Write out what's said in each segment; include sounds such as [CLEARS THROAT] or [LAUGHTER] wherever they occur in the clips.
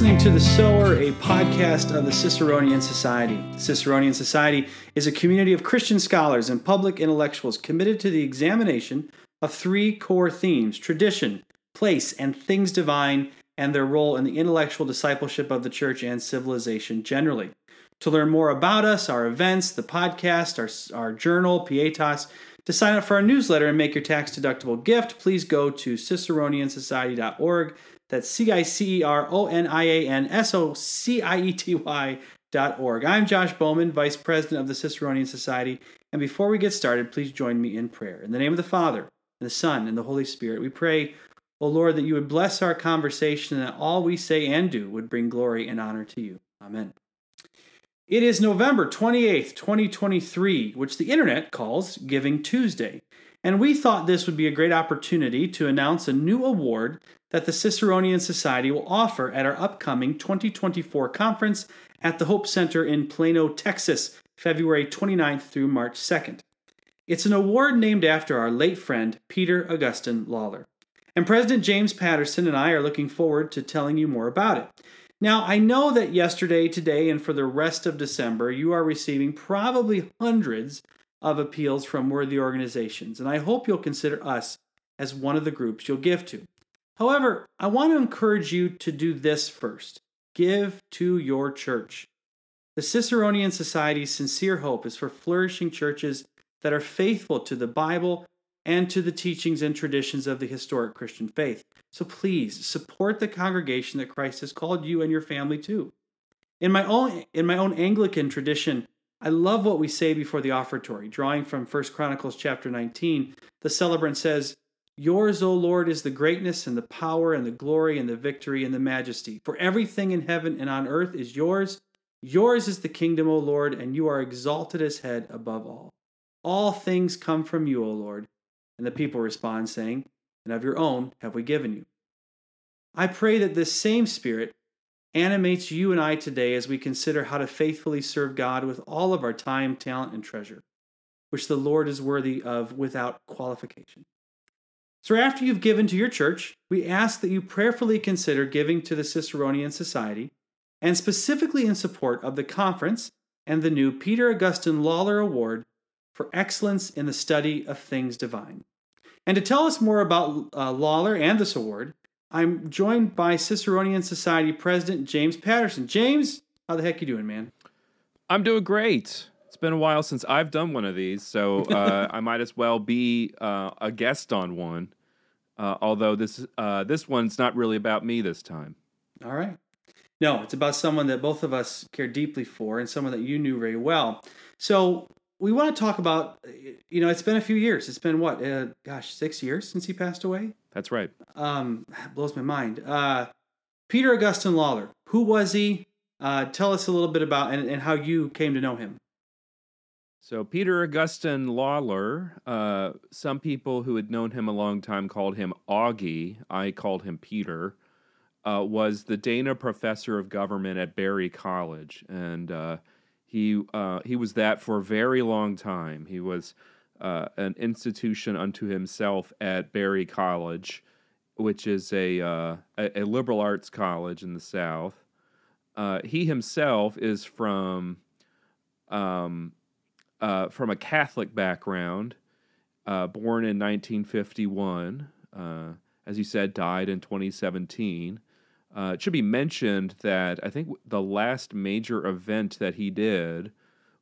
listening to The Sower, a podcast of the Ciceronian Society. The Ciceronian Society is a community of Christian scholars and public intellectuals committed to the examination of three core themes tradition, place, and things divine, and their role in the intellectual discipleship of the church and civilization generally. To learn more about us, our events, the podcast, our, our journal, Pietas, to sign up for our newsletter and make your tax deductible gift, please go to ciceroniansociety.org that's C I C E R O N I A N S O C I E T Y dot org. I'm Josh Bowman, Vice President of the Ciceronian Society, and before we get started, please join me in prayer. In the name of the Father, and the Son, and the Holy Spirit, we pray, O Lord, that you would bless our conversation and that all we say and do would bring glory and honor to you. Amen. It is November 28th, 2023, which the internet calls Giving Tuesday. And we thought this would be a great opportunity to announce a new award that the Ciceronian Society will offer at our upcoming 2024 conference at the Hope Center in Plano, Texas, February 29th through March 2nd. It's an award named after our late friend, Peter Augustine Lawler. And President James Patterson and I are looking forward to telling you more about it. Now, I know that yesterday, today, and for the rest of December, you are receiving probably hundreds of appeals from worthy organizations, and I hope you'll consider us as one of the groups you'll give to. However, I want to encourage you to do this first give to your church. The Ciceronian Society's sincere hope is for flourishing churches that are faithful to the Bible and to the teachings and traditions of the historic Christian faith. So please support the congregation that Christ has called you and your family to. In my own in my own Anglican tradition, I love what we say before the offertory. Drawing from 1 Chronicles chapter 19, the celebrant says, Yours, O Lord, is the greatness and the power and the glory and the victory and the majesty. For everything in heaven and on earth is yours. Yours is the kingdom, O Lord, and you are exalted as head above all. All things come from you, O Lord. And the people respond, saying, And of your own have we given you. I pray that this same spirit animates you and I today as we consider how to faithfully serve God with all of our time, talent, and treasure, which the Lord is worthy of without qualification. So, after you've given to your church, we ask that you prayerfully consider giving to the Ciceronian Society, and specifically in support of the conference and the new Peter Augustine Lawler Award for Excellence in the Study of Things Divine. And to tell us more about uh, Lawler and this award, I'm joined by Ciceronian Society President James Patterson. James, how the heck you doing, man? I'm doing great. Been a while since I've done one of these, so [LAUGHS] uh, I might as well be uh, a guest on one. Uh, although this uh, this one's not really about me this time. All right. No, it's about someone that both of us care deeply for, and someone that you knew very well. So we want to talk about. You know, it's been a few years. It's been what? Uh, gosh, six years since he passed away. That's right. Um, blows my mind. Uh, Peter Augustine Lawler. Who was he? Uh, tell us a little bit about and, and how you came to know him. So Peter Augustine Lawler, uh, some people who had known him a long time called him Augie. I called him Peter. Uh, was the Dana Professor of Government at Berry College, and uh, he uh, he was that for a very long time. He was uh, an institution unto himself at Berry College, which is a uh, a, a, liberal arts college in the South. he himself is from. Um, uh, from a Catholic background, uh, born in 1951. Uh, as you said, died in 2017. Uh, it should be mentioned that I think the last major event that he did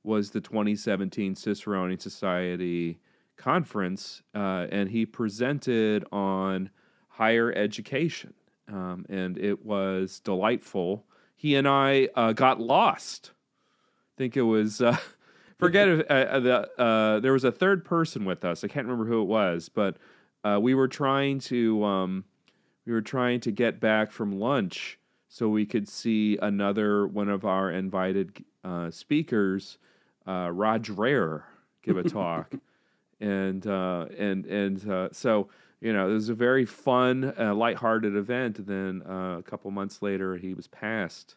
was the 2017 Ciceronian Society conference, uh, and he presented on higher education, um, and it was delightful. He and I uh, got lost. I think it was forget if uh, uh, the uh, there was a third person with us. I can't remember who it was, but uh, we were trying to um, we were trying to get back from lunch so we could see another one of our invited uh, speakers, uh, Rod Dreher, give a talk, [LAUGHS] and uh, and and uh, so you know it was a very fun, uh, lighthearted event. And then uh, a couple months later, he was passed.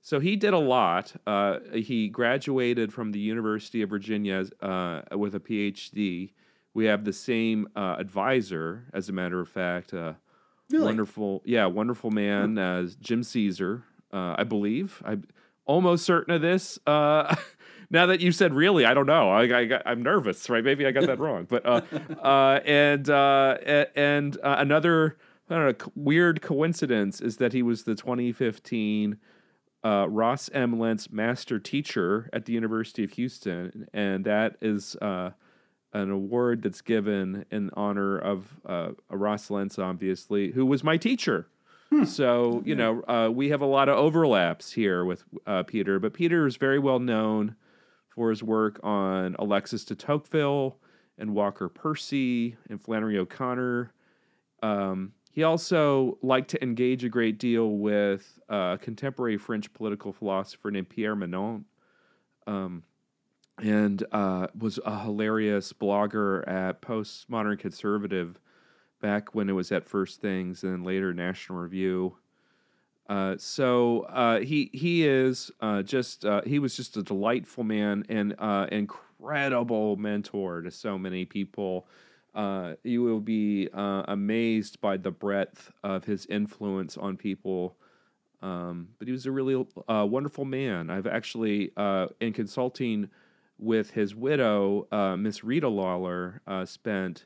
So he did a lot. Uh, he graduated from the University of Virginia uh, with a PhD. We have the same uh, advisor, as a matter of fact, uh, Really? wonderful, yeah, wonderful man, as Jim Ceaser, uh, I believe. I'm almost certain of this. Uh, [LAUGHS] now that you said really, I don't know. I, I got, I'm nervous, right? Maybe I got that [LAUGHS] wrong. But uh, uh, and uh, and uh, another I don't know, weird coincidence is that he was the 2015 uh, Ross M. Lence Master Teacher at the University of Houston, and that is uh, an award that's given in honor of uh, Ross Lence, obviously, who was my teacher. So you know, uh, we have a lot of overlaps here with uh, Peter, but Peter is very well known for his work on Alexis de Tocqueville and Walker Percy and Flannery O'Connor. Um, he also liked to engage a great deal with uh, a contemporary French political philosopher named Pierre Manent, um, and uh, was a hilarious blogger at Postmodern Conservative back when it was at First Things and later National Review. Uh, so uh, he he is uh, just uh, he was just a delightful man and uh, incredible mentor to so many people. Uh, you will be uh, amazed by the breadth of his influence on people. Um, but he was a really uh, wonderful man. I've actually, uh, in consulting with his widow, uh, Miss Rita Lawler, uh, spent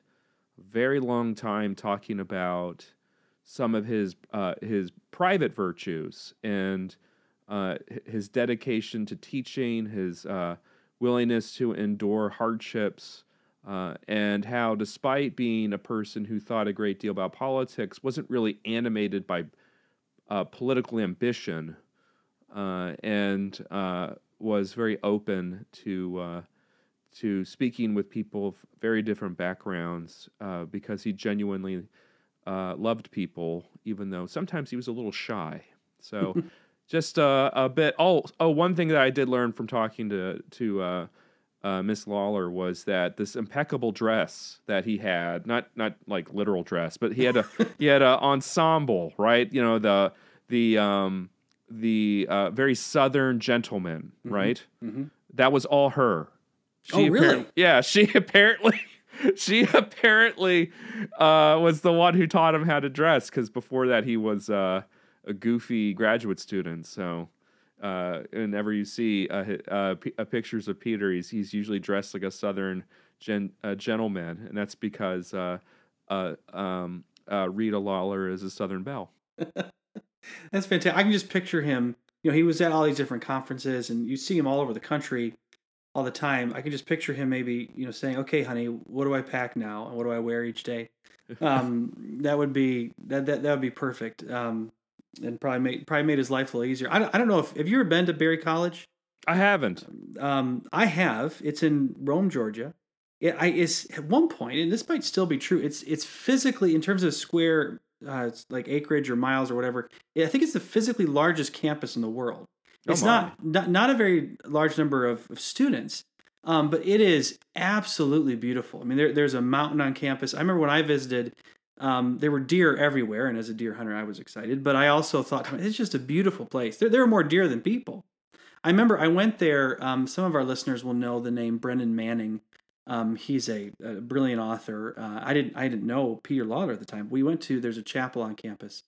a very long time talking about some of his his private virtues and his dedication to teaching, his willingness to endure hardships, uh, and how, despite being a person who thought a great deal about politics, wasn't really animated by uh, political ambition, uh, and uh, was very open to uh, to speaking with people of very different backgrounds uh, because he genuinely uh, loved people, even though sometimes he was a little shy. So, [LAUGHS] just uh, a bit. Oh, oh, one thing that I did learn from talking to to uh, Miss Lawler was that this impeccable dress that he had not not like literal dress, but he had a [LAUGHS] he had a ensemble, right? You know the the um, the uh, very southern gentleman, right? Mhm. That was all her. Oh, really? yeah, she [LAUGHS] apparently she apparently uh, was the one who taught him how to dress because before that he was uh, a goofy graduate student. So uh, whenever you see uh, uh, p- pictures of Peter, he's he's usually dressed like a southern gen- uh, gentleman, and that's because uh, uh, um, uh, Rita Lawler is a Southern belle. [LAUGHS] That's fantastic. I can just picture him. You know, he was at all these different conferences, and you see him all over the country all the time. I can just picture him maybe, you know, saying, "Okay, honey, what do I pack now, and what do I wear each day?" [LAUGHS] Um, that would be that that that would be perfect. Um, and probably made probably made his life a little easier. I don't, I don't know if have you ever been to Berry College? I haven't. Um, I have. It's in Rome, Georgia. It, I is at one point, and this might still be true. It's it's physically in terms of square, uh, like acreage or miles or whatever. I think it's the physically largest campus in the world. Oh It's my. not, not not a very large number of, of students, um, but it is absolutely beautiful. I mean, there, there's a mountain on campus. I remember when I visited, um, there were deer everywhere, and as a deer hunter, I was excited. But I also thought it's just a beautiful place. There, there are more deer than people. I remember I went there. Um, some of our listeners will know the name Brennan Manning. Um, he's a, a brilliant author. Uh, I didn't I didn't know Peter Lawler at the time. We went to there's a chapel on campus.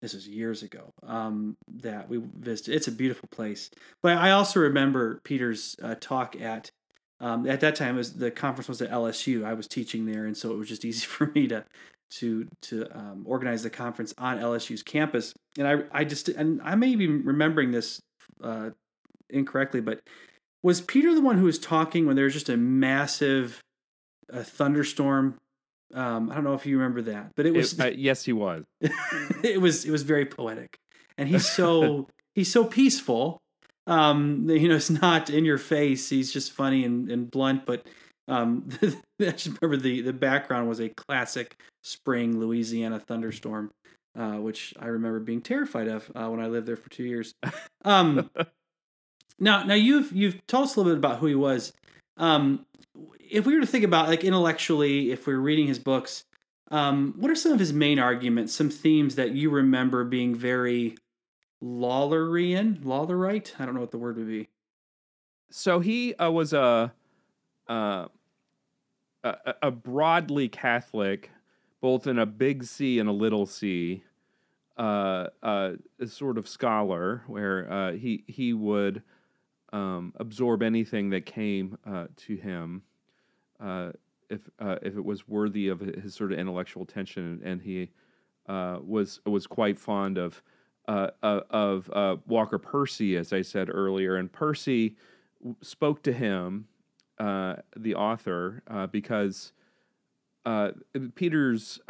This was years ago. Um, that we visited. It's a beautiful place. But I also remember Peter's uh, talk at um, at that time. Was the conference was at LSU. I was teaching there, and so it was just [LAUGHS] easy for me to to to um, organize the conference on LSU's campus. And I I just and I may be remembering this uh, incorrectly, but was Peter the one who was talking when there was just a massive a thunderstorm? Um, I don't know if you remember that, but it was It- uh, yes, he was. [LAUGHS] it was it was very poetic, and he's so [LAUGHS] he's so peaceful. Um, you know, it's not in your face. He's just funny and, and blunt, but um, [LAUGHS] I just remember the the background was a classic spring Louisiana thunderstorm, uh, which I remember being terrified of uh, when I lived there for two years. [LAUGHS] Um, now, now you've you've told us a little bit about who he was. Um, if we were to think about like intellectually, if we we're reading his books, um, what are some of his main arguments? Some themes that you remember being very Lawlerian, Lawlerite? I don't know what the word would be. So he uh, was a, uh, a a broadly Catholic, both in a big C and a little C, uh, uh, sort of scholar where uh, he he would um, absorb anything that came uh, to him uh, if uh, if it was worthy of his sort of intellectual attention, and he was was quite fond of of Walker Percy, as I said earlier, and Percy spoke to him, the author, because Peter's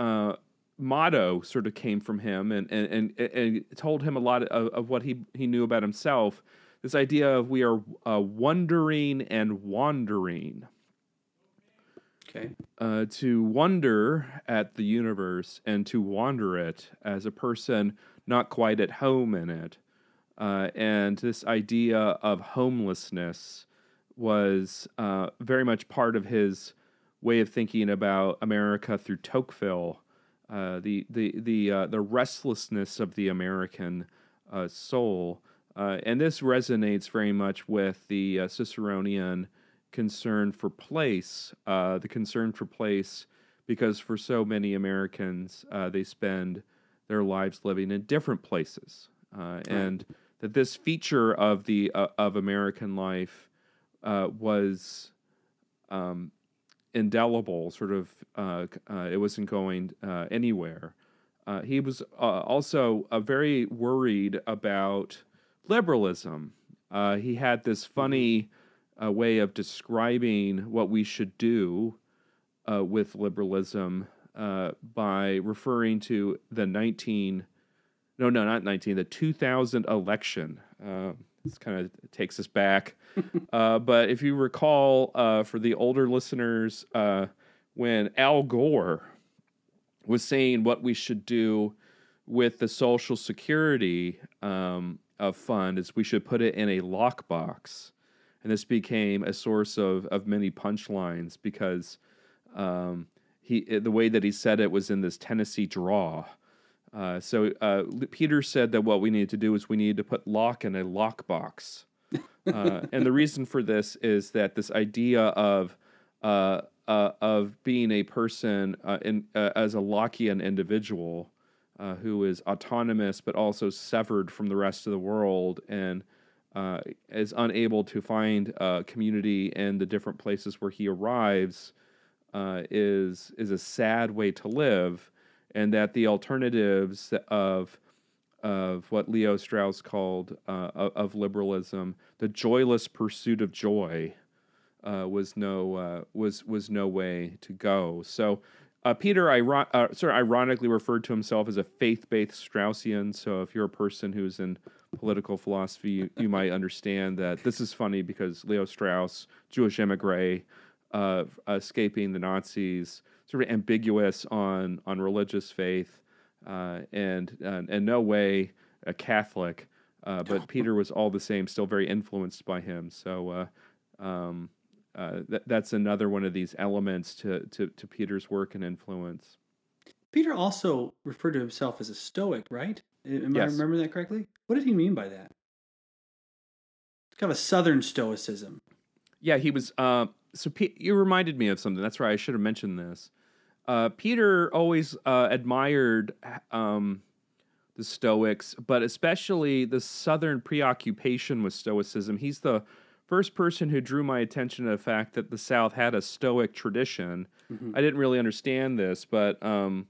motto sort of came from him and and and, and told him a lot of, of what he he knew about himself. This idea of we are uh, wondering and wandering. Okay. Uh, to wonder at the universe and to wander it as a person not quite at home in it. Uh, and this idea of homelessness was uh, very much part of his way of thinking about America through Tocqueville uh, the the the uh, the restlessness of the American uh, soul, uh, and this resonates very much with the uh, Ciceronian concern for place, the concern for place, because for so many Americans they spend their lives living in different places, and that this feature of the of American life was um, indelible. Sort of, uh, uh, it wasn't going uh, anywhere. Uh, he was uh, also very worried about liberalism. he had this funny way of describing what we should do with liberalism by referring to the 19 no no not 19 the 2000 election uh, this kind of takes us back. [LAUGHS] uh, but if you recall, uh, for the older listeners, uh, when Al Gore was saying what we should do with the Social Security um, fund is we should put it in a lockbox. And this became a source of, of many punchlines because um, he the way that he said it was in this Tennessee draw. Uh, so uh, Peter said that what we need to do is we need to put lock in a lockbox. [LAUGHS] Uh, and the reason for this is that this idea of uh, uh, of being a person uh, in, as a Lockean individual who is autonomous but also severed from the rest of the world and is unable to find community in the different places where he arrives is is a sad way to live and that the alternatives of of what Leo Strauss called uh, of liberalism, the joyless pursuit of joy, uh, was no uh, was was no way to go. So. Uh, Peter, iron- uh, sort of ironically referred to himself as a faith-based Straussian. So, if you're a person who's in political philosophy, you, you might understand that this is funny because Leo Strauss, Jewish emigre, uh, escaping the Nazis, sort of ambiguous on on religious faith, uh, and uh, in no way a Catholic. Uh, but [LAUGHS] Peter was all the same, still very influenced by him. So uh, um, uh, th- that's another one of these elements to, to to Peter's work and influence. Peter also referred to himself as a Stoic, right? Am yes. I remembering that correctly? What did he mean by that? It's kind of a Southern Stoicism. Yeah, he was. Uh, so P- you reminded me of something. That's right. I should have mentioned this. Uh, Peter always uh, admired um, the Stoics, but especially the Southern preoccupation with Stoicism. He's the first person who drew my attention to the fact that the South had a Stoic tradition. Mm-hmm. I didn't really understand this, but um,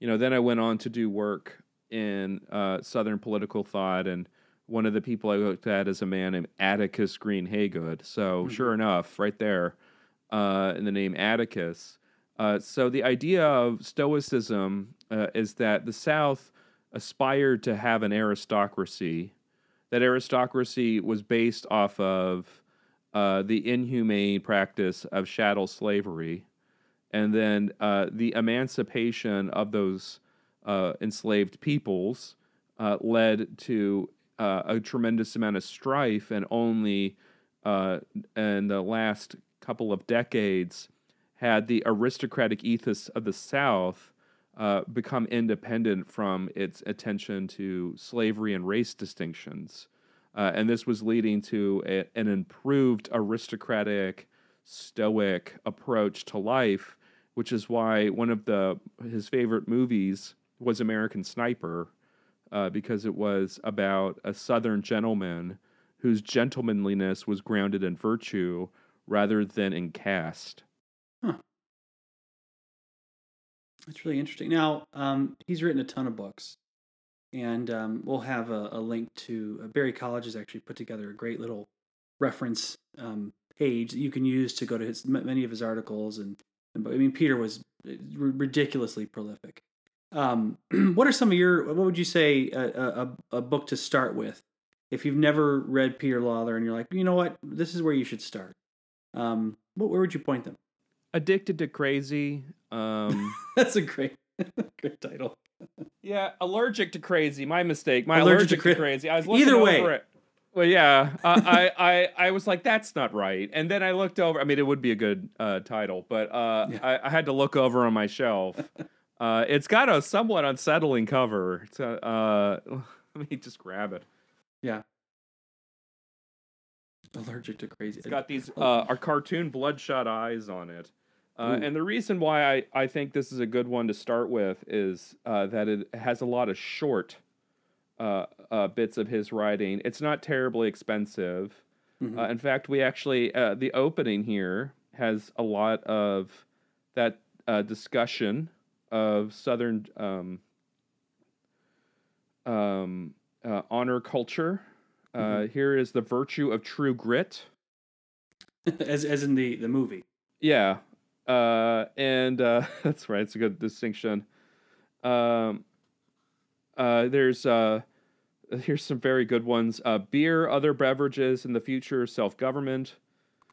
you know, then I went on to do work in uh, Southern political thought, and one of the people I looked at is a man named Atticus Green Haygood. So mm-hmm. sure enough, right there uh, in the name Atticus. Uh, so the idea of Stoicism uh, is that the South aspired to have an aristocracy. That aristocracy was based off of uh, the inhumane practice of chattel slavery, and then uh, the emancipation of those uh, enslaved peoples led to a tremendous amount of strife, and only in the last couple of decades had the aristocratic ethos of the South uh, become independent from its attention to slavery and race distinctions. Uh, and this was leading to a, an improved aristocratic, stoic approach to life, which is why one of the his favorite movies was American Sniper, uh, because it was about a Southern gentleman whose gentlemanliness was grounded in virtue rather than in caste. That's really interesting. Now, um, he's written a ton of books, and um, we'll have a, a link to uh, Berry College has actually put together a great little reference um, page that you can use to go to his many of his articles. And, and I mean, Peter was uh, ridiculously prolific. Um, [CLEARS THROAT] what are some of your? What would you say a, a, a book to start with if you've never read Peter Lawler and you're like, you know what, this is where you should start? Um, what, where would you point them? Addicted to Crazy. Um, [LAUGHS] That's a great, [LAUGHS] great title. yeah, allergic to crazy. My mistake. My allergic, Allergic to, to cra- cra- crazy. I was looking Either over way. it. Well, yeah, uh, I, I, I was like, that's not right. And then I looked over. I mean, it would be a good uh, title, but uh, Yeah. I, I had to look over on my shelf. [LAUGHS] Uh, it's got a somewhat unsettling cover. It's a, uh, let me just grab it. Yeah. [LAUGHS] Allergic to crazy. It's got these [LAUGHS] uh, our cartoon bloodshot eyes on it. Uh, and the reason why I, I think this is a good one to start with is uh, that it has a lot of short uh, uh, bits of his writing. It's not terribly expensive. Mhm. Uh, in fact, we actually uh, the opening here has a lot of that uh, discussion of Southern um, um, uh, honor culture. Uh, Mhm. Here is the virtue of true grit. [LAUGHS] as as in the the movie. Yeah, uh, and uh, [LAUGHS] that's right. It's a good distinction. Um, uh, there's uh, [LAUGHS] here's some very good ones: uh, beer, other beverages in the future, self government.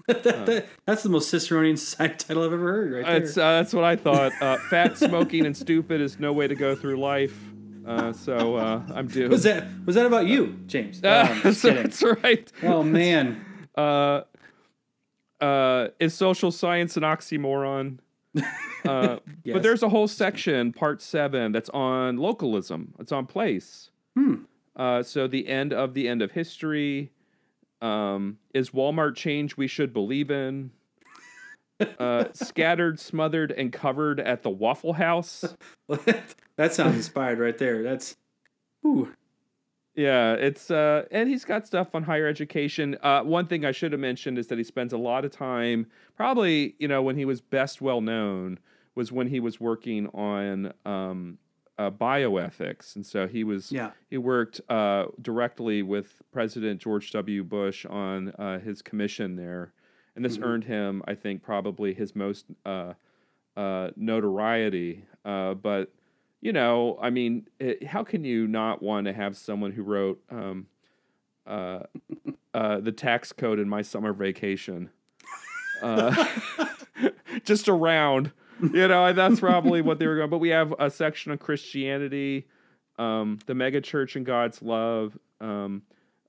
that, that- that's the most Ciceronian society title I've ever heard. Right there. That's uh, that's what I thought. Uh, fat, smoking, and stupid is no way to go through life. Uh, so uh, I'm due. was that was that about you, James? Oh, I'm Uh, just so [LAUGHS] that's right. Oh man. [LAUGHS] Uh, uh, is social science an oxymoron? [LAUGHS] Uh, Yes. But there's a whole section, part seven, that's on localism. It's on place. Hmm. Uh, so the end of the end of history. Um, is Walmart change we should believe in? Uh, scattered, smothered, and covered at the Waffle House. That sounds inspired right there. That's ooh. Yeah, it's uh, and he's got stuff on higher education. Uh, one thing I should have mentioned is that he spends a lot of time, probably you know when he was best well known was when he was working on um, uh, bioethics, and so he was Yeah. he worked uh, directly with President George W. Bush on uh, his commission there, and this Mhm. earned him, I think, probably his most uh, uh, notoriety. Uh, but you know, I mean, it, how can you not want to have someone who wrote um, uh, [LAUGHS] uh, the tax code in my summer vacation? Uh, [LAUGHS] [LAUGHS] just around, you know, that's probably what they were going. But we have a section on Christianity, um, the megachurch and God's love, um,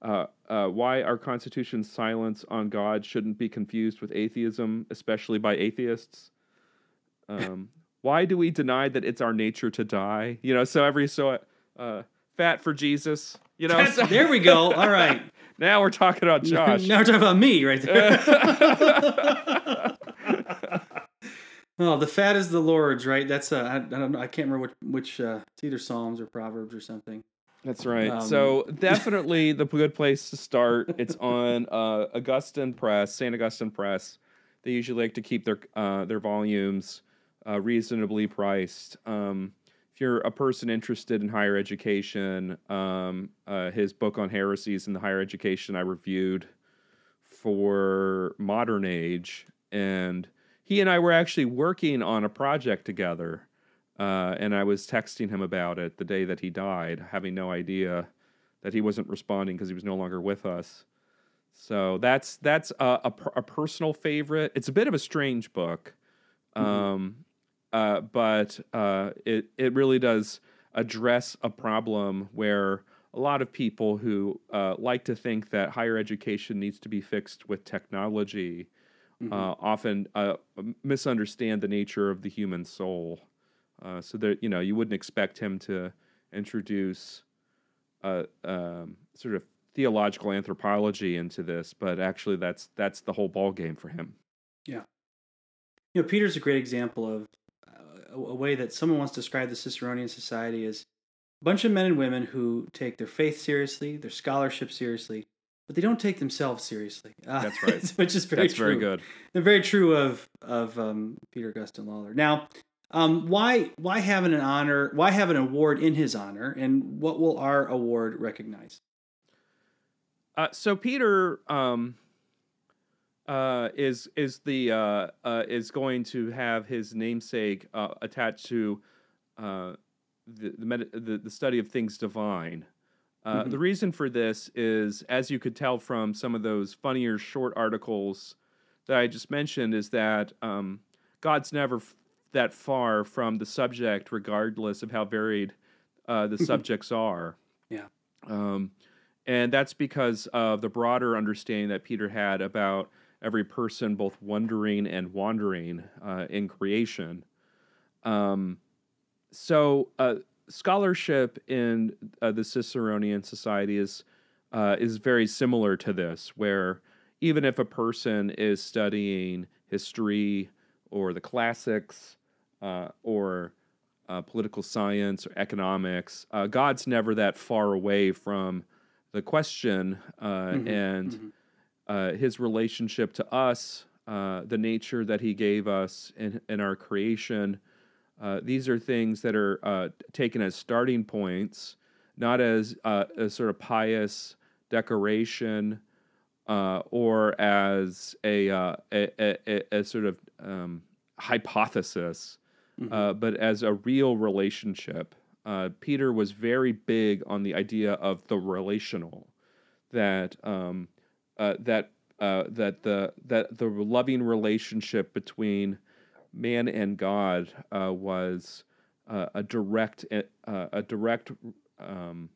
uh, uh, why our Constitution's silence on God shouldn't be confused with atheism, especially by atheists. Um, why do we deny that it's our nature to die? You know, so every so uh, fat for Jesus. You know, so- there we go. [LAUGHS] All right. now we're talking about Josh. now we're talking about me right there. [LAUGHS] oh, the fat is the Lord's, right? That's uh, I, I don't know. I can't remember which which uh, it's either Psalms or Proverbs or something. That's right. Um, so definitely the good place to start. It's on uh, Augustine Press, Saint Augustine Press. They usually like to keep their uh, their volumes uh, reasonably priced. Um, if you're a person interested in higher education, um, uh, his book on heresies in the higher education I reviewed for Modern Age, and he and I were actually working on a project together. Uh, and I was texting him about it the day that he died, having no idea that he wasn't responding because he was no longer with us. So that's that's a, a, a personal favorite. It's a bit of a strange book, Mhm. um, uh, but uh, it it really does address a problem where a lot of people who uh, like to think that higher education needs to be fixed with technology uh, often uh, misunderstand the nature of the human soul. Uh, so that you know, you wouldn't expect him to introduce a um, sort of theological anthropology into this, but actually, that's that's the whole ball game for him. Yeah. You know, Peter's a great example of a, a way that someone once described the Ciceronian society as a bunch of men and women who take their faith seriously, their scholarship seriously, but they don't take themselves seriously. [LAUGHS] Uh, That's right. [LAUGHS] which is very That's true. very good. And very true of of um, Peter Augustine Lawler. Now, um, why why have an honor? Why have an award in his honor? And what will our award recognize? Uh, so Peter um, uh, is is the uh, uh is going to have his namesake uh, attached to uh, the the, med- the, the study of things divine. Mhm. The reason for this is, as you could tell from some of those funnier short articles that I just mentioned, is that um, God's never f- that far from the subject, regardless of how varied the subjects are. Yeah. Um, and that's because of the broader understanding that Peter had about every person both wondering and wandering uh, in creation. Um, so, uh, scholarship in uh, the Ciceronian society is uh, is very similar to this, where even if a person is studying history or the classics uh, or uh, political science or economics, uh, God's never that far away from the question uh, Mhm, and mhm. Uh, his relationship to us, uh, the nature that he gave us in, in our creation. Uh, these are things that are uh, taken as starting points, not as uh, a sort of pious decoration uh, or as a, uh, a, a, a, sort of um, hypothesis, Mhm. uh, but as a real relationship. Uh, Peter was very big on the idea of the relational, that um, uh, that uh, that the that the loving relationship between man and God uh, was uh, a direct uh, a direct um,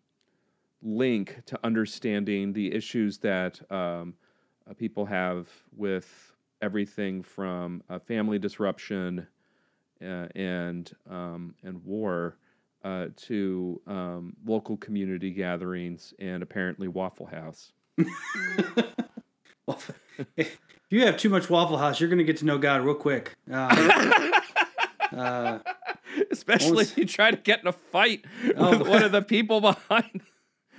link to understanding the issues that um, people have with everything from family disruption and um, and war to um, local community gatherings and apparently Waffle House. If you have too much Waffle House, you're going to get to know God real quick. Uh, [LAUGHS] uh, Especially if you try to get in a fight Oh. with one of the people behind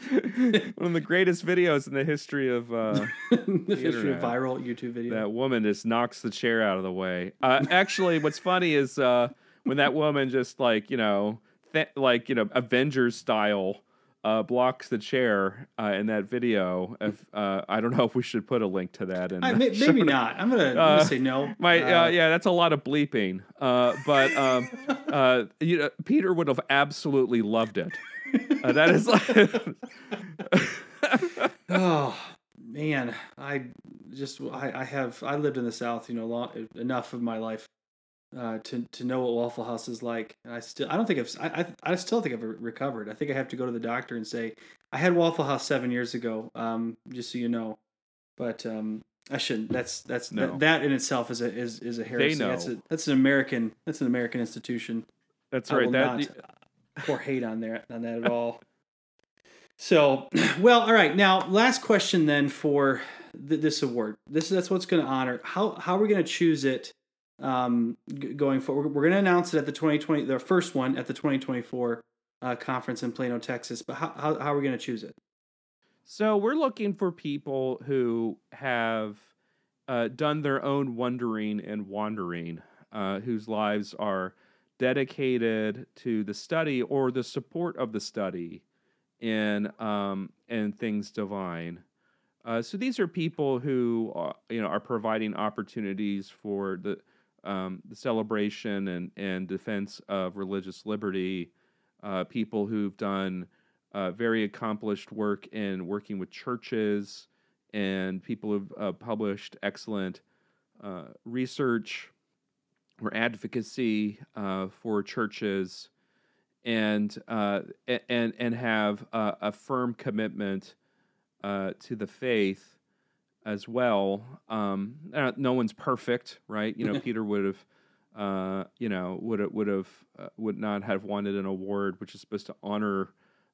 one of the greatest videos in the history of uh, [LAUGHS] the history of viral YouTube video. that woman just knocks the chair out of the way. Uh, actually, what's funny is uh, when that woman just like you know, th- like you know, Avengers style. Uh, blocks the chair uh, in that video. If uh, I don't know if we should put a link to that, in I, the maybe not. I'm gonna, I'm Uh, gonna say no. My Uh, uh, yeah, that's a lot of bleeping. Uh, but um, [LAUGHS] uh, you know, Peter would have absolutely loved it. Uh, that is like [LAUGHS] oh man, I just I, I have I lived in the South, you know, long, enough of my life uh, to to know what Waffle House is like. And I still I don't think I've I I, I still think I've recovered. I think I have to go to the doctor and say I had Waffle House seven years ago. Um, just so you know, but um. I shouldn't. That's that's No. that, that in itself is a is, is a heresy. That's a, that's an American that's an American institution. that's I right. That not pour hate on there on that at all. So, [CLEARS THROAT] well, all right. Now, last question then for th- this award. This that's what's going to honor. How how are we going to choose it um, g- going forward? We're going to announce it at the 2020, the first one at the 2024 uh, conference in Plano, Texas. But how how, how are we going to choose it? So we're looking for people who have uh, done their own wondering and wandering, uh, whose lives are dedicated to the study or the support of the study in um, in things divine. Uh, so these are people who uh, you know are providing opportunities for the um, the celebration and and defense of religious liberty. Uh, people who've done uh, very accomplished work in working with churches and people who've uh, published excellent uh, research or advocacy uh, for churches and uh, and and have a firm commitment to the faith as well. Um, uh, no one's perfect, right? You know, [LAUGHS] Peter would have, uh, you know, would have would have uh, would not have wanted an award which is supposed to honor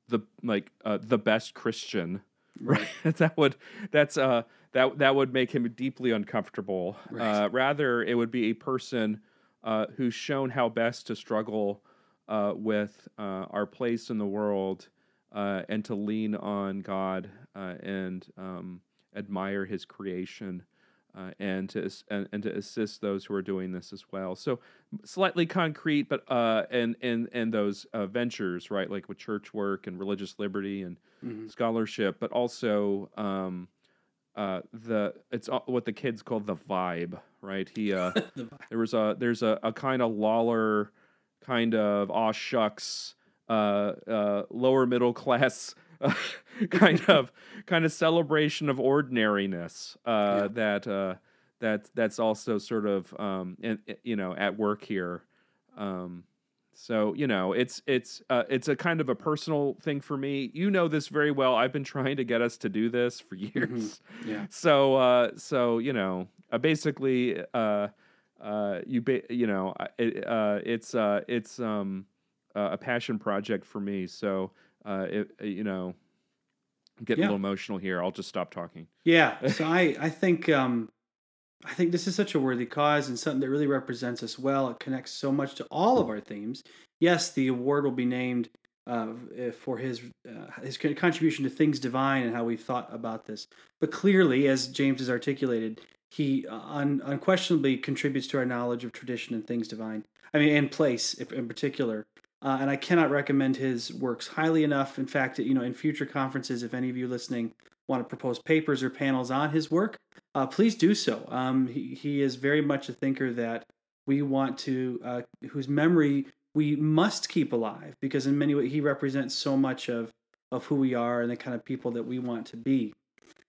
the like uh, the best Christian, right? [LAUGHS] that would that's uh that that would make him deeply uncomfortable. Right. Uh, rather, it would be a person uh, who's shown how best to struggle uh, with uh, our place in the world uh, and to lean on God uh, and um, admire His creation. Uh, and to and, and, to assist those who are doing this as well. So slightly concrete, but uh, and and and those uh, ventures, right, like with church work and religious liberty and mm-hmm. scholarship, but also um, uh, the it's what the kids call the vibe, right? He uh, [LAUGHS] the there was a there's a, a kind of Lawler, kind of aw shucks, uh, uh, lower middle class. [LAUGHS] kind of kind of celebration of ordinariness uh, yeah. that uh, that that's also sort of um, in, you know at work here. Um, so you know, it's it's uh, it's a kind of a personal thing for me. You know this very well. I've been trying to get us to do this for [LAUGHS] mm-hmm. years. Mm-hmm. Yeah. So uh, so you know, uh, basically, uh, uh, you ba- you know, it, uh, it's uh, it's um, uh, a passion project for me. So uh, it, you know, getting yeah. a little emotional here. I'll just stop talking. Yeah. [LAUGHS] So I I think um, I think this is such a worthy cause and something that really represents us well. It connects so much to all of our themes. Yes, the award will be named uh, eh, for his uh, his contribution to things divine and how we've thought about this. But clearly, as James has articulated, he uh, un- unquestionably contributes to our knowledge of tradition and things divine. I mean, and place in particular. Uh, and I cannot recommend his works highly enough. In fact, you know, in future conferences, if any of you listening want to propose papers or panels on his work, uh, please do so. Um, he, he is very much a thinker that we want to, uh, whose memory we must keep alive because in many ways he represents so much of, of who we are and the kind of people that we want to be.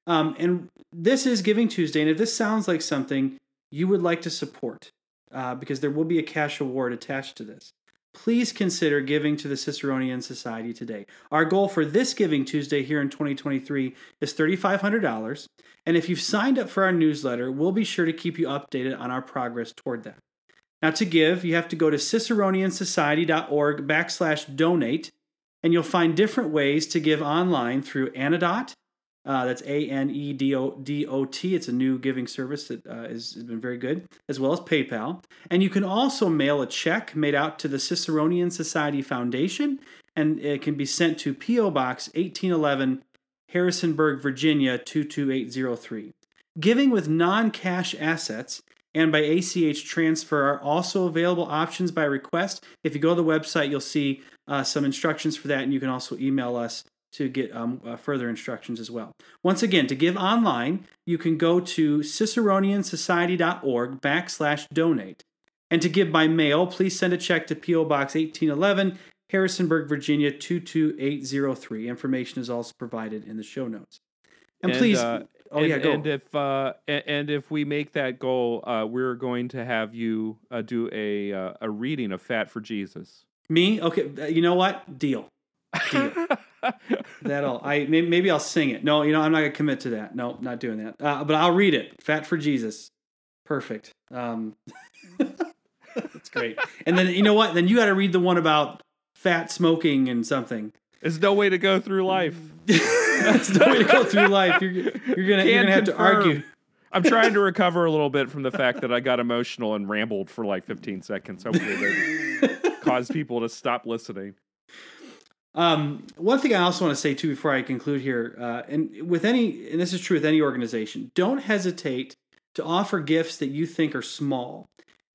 Um, and this is Giving Tuesday. And if this sounds like something you would like to support, uh, because there will be a cash award attached to this, please consider giving to the Ciceronian Society today. Our goal for this Giving Tuesday here in 2023 is $3,500. And if you've signed up for our newsletter, we'll be sure to keep you updated on our progress toward that. Now, to give, you have to go to ciceroniansociety.org backslash donate, and you'll find different ways to give online through Anedot, uh, that's A N E D O D O T. It's a new giving service that uh, is, has been very good, as well as PayPal. And you can also mail a check made out to the Ciceronian Society Foundation, and it can be sent to P.O. Box 1811, Harrisonburg, Virginia 22803. Giving with non cash assets and by ACH transfer are also available options by request. If you go to the website, you'll see uh, some instructions for that, and you can also email us to get um, uh, further instructions as well. Once again, to give online, you can go to ciceroniansociety.org backslash donate. And to give by mail, please send a check to P.O. Box 1811, Harrisonburg, Virginia 22803. Information is also provided in the show notes. And, and please, uh, oh and, yeah, go. And if uh, and if we make that goal, uh, we're going to have you uh, do a uh, a reading of Fat for Jesus. Me? Okay, uh, you know what? Deal. [LAUGHS] That'll I maybe I'll sing it. No, you know I'm not gonna commit to that. No, not doing that. Uh, but I'll read it. Fat for Jesus. Perfect. Um, [LAUGHS] that's great. And then you know what? Then you got to read the one about fat smoking and something. There's no way to go through life. [LAUGHS] There's no way to go through life. You're, you're gonna you're gonna have to argue. I'm trying to recover a little bit from the fact that I got emotional and rambled for like 15 seconds. Hopefully, that caused people to stop listening. Um, one thing I also want to say too before I conclude here, uh, and with any, and this is true with any organization, don't hesitate to offer gifts that you think are small.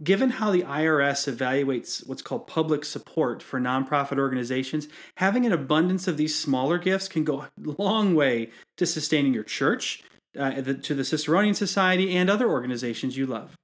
Given how the IRS evaluates what's called public support for nonprofit organizations, having an abundance of these smaller gifts can go a long way to sustaining your church, uh, the, to the Ciceronian Society, and other organizations you love.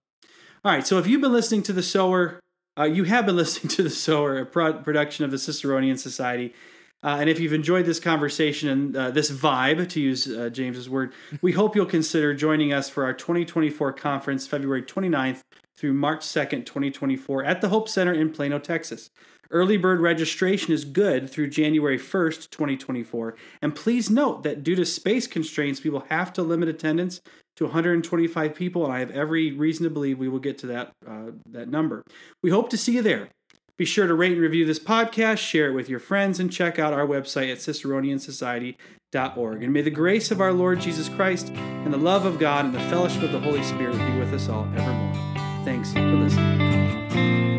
All right, so if you've been listening to the Sower uh, you have been listening [LAUGHS] to the Sower, a pro- production of the Ciceronian Society. Uh, and if you've enjoyed this conversation and uh, this vibe, to use uh, James's word, [LAUGHS] we hope you'll consider joining us for our 2024 conference, February 29th through March 2nd, 2024, at the Hope Center in Plano, Texas. Early bird registration is good through January 1st, 2024. And please note that due to space constraints, we will have to limit attendance to 125 people, and I have every reason to believe we will get to that uh, that number. We hope to see you there. Be sure to rate and review this podcast, share it with your friends, and check out our website at ciceroniansociety.org. And may the grace of our Lord Jesus Christ and the love of God and the fellowship of the Holy Spirit be with us all evermore. Thanks for listening.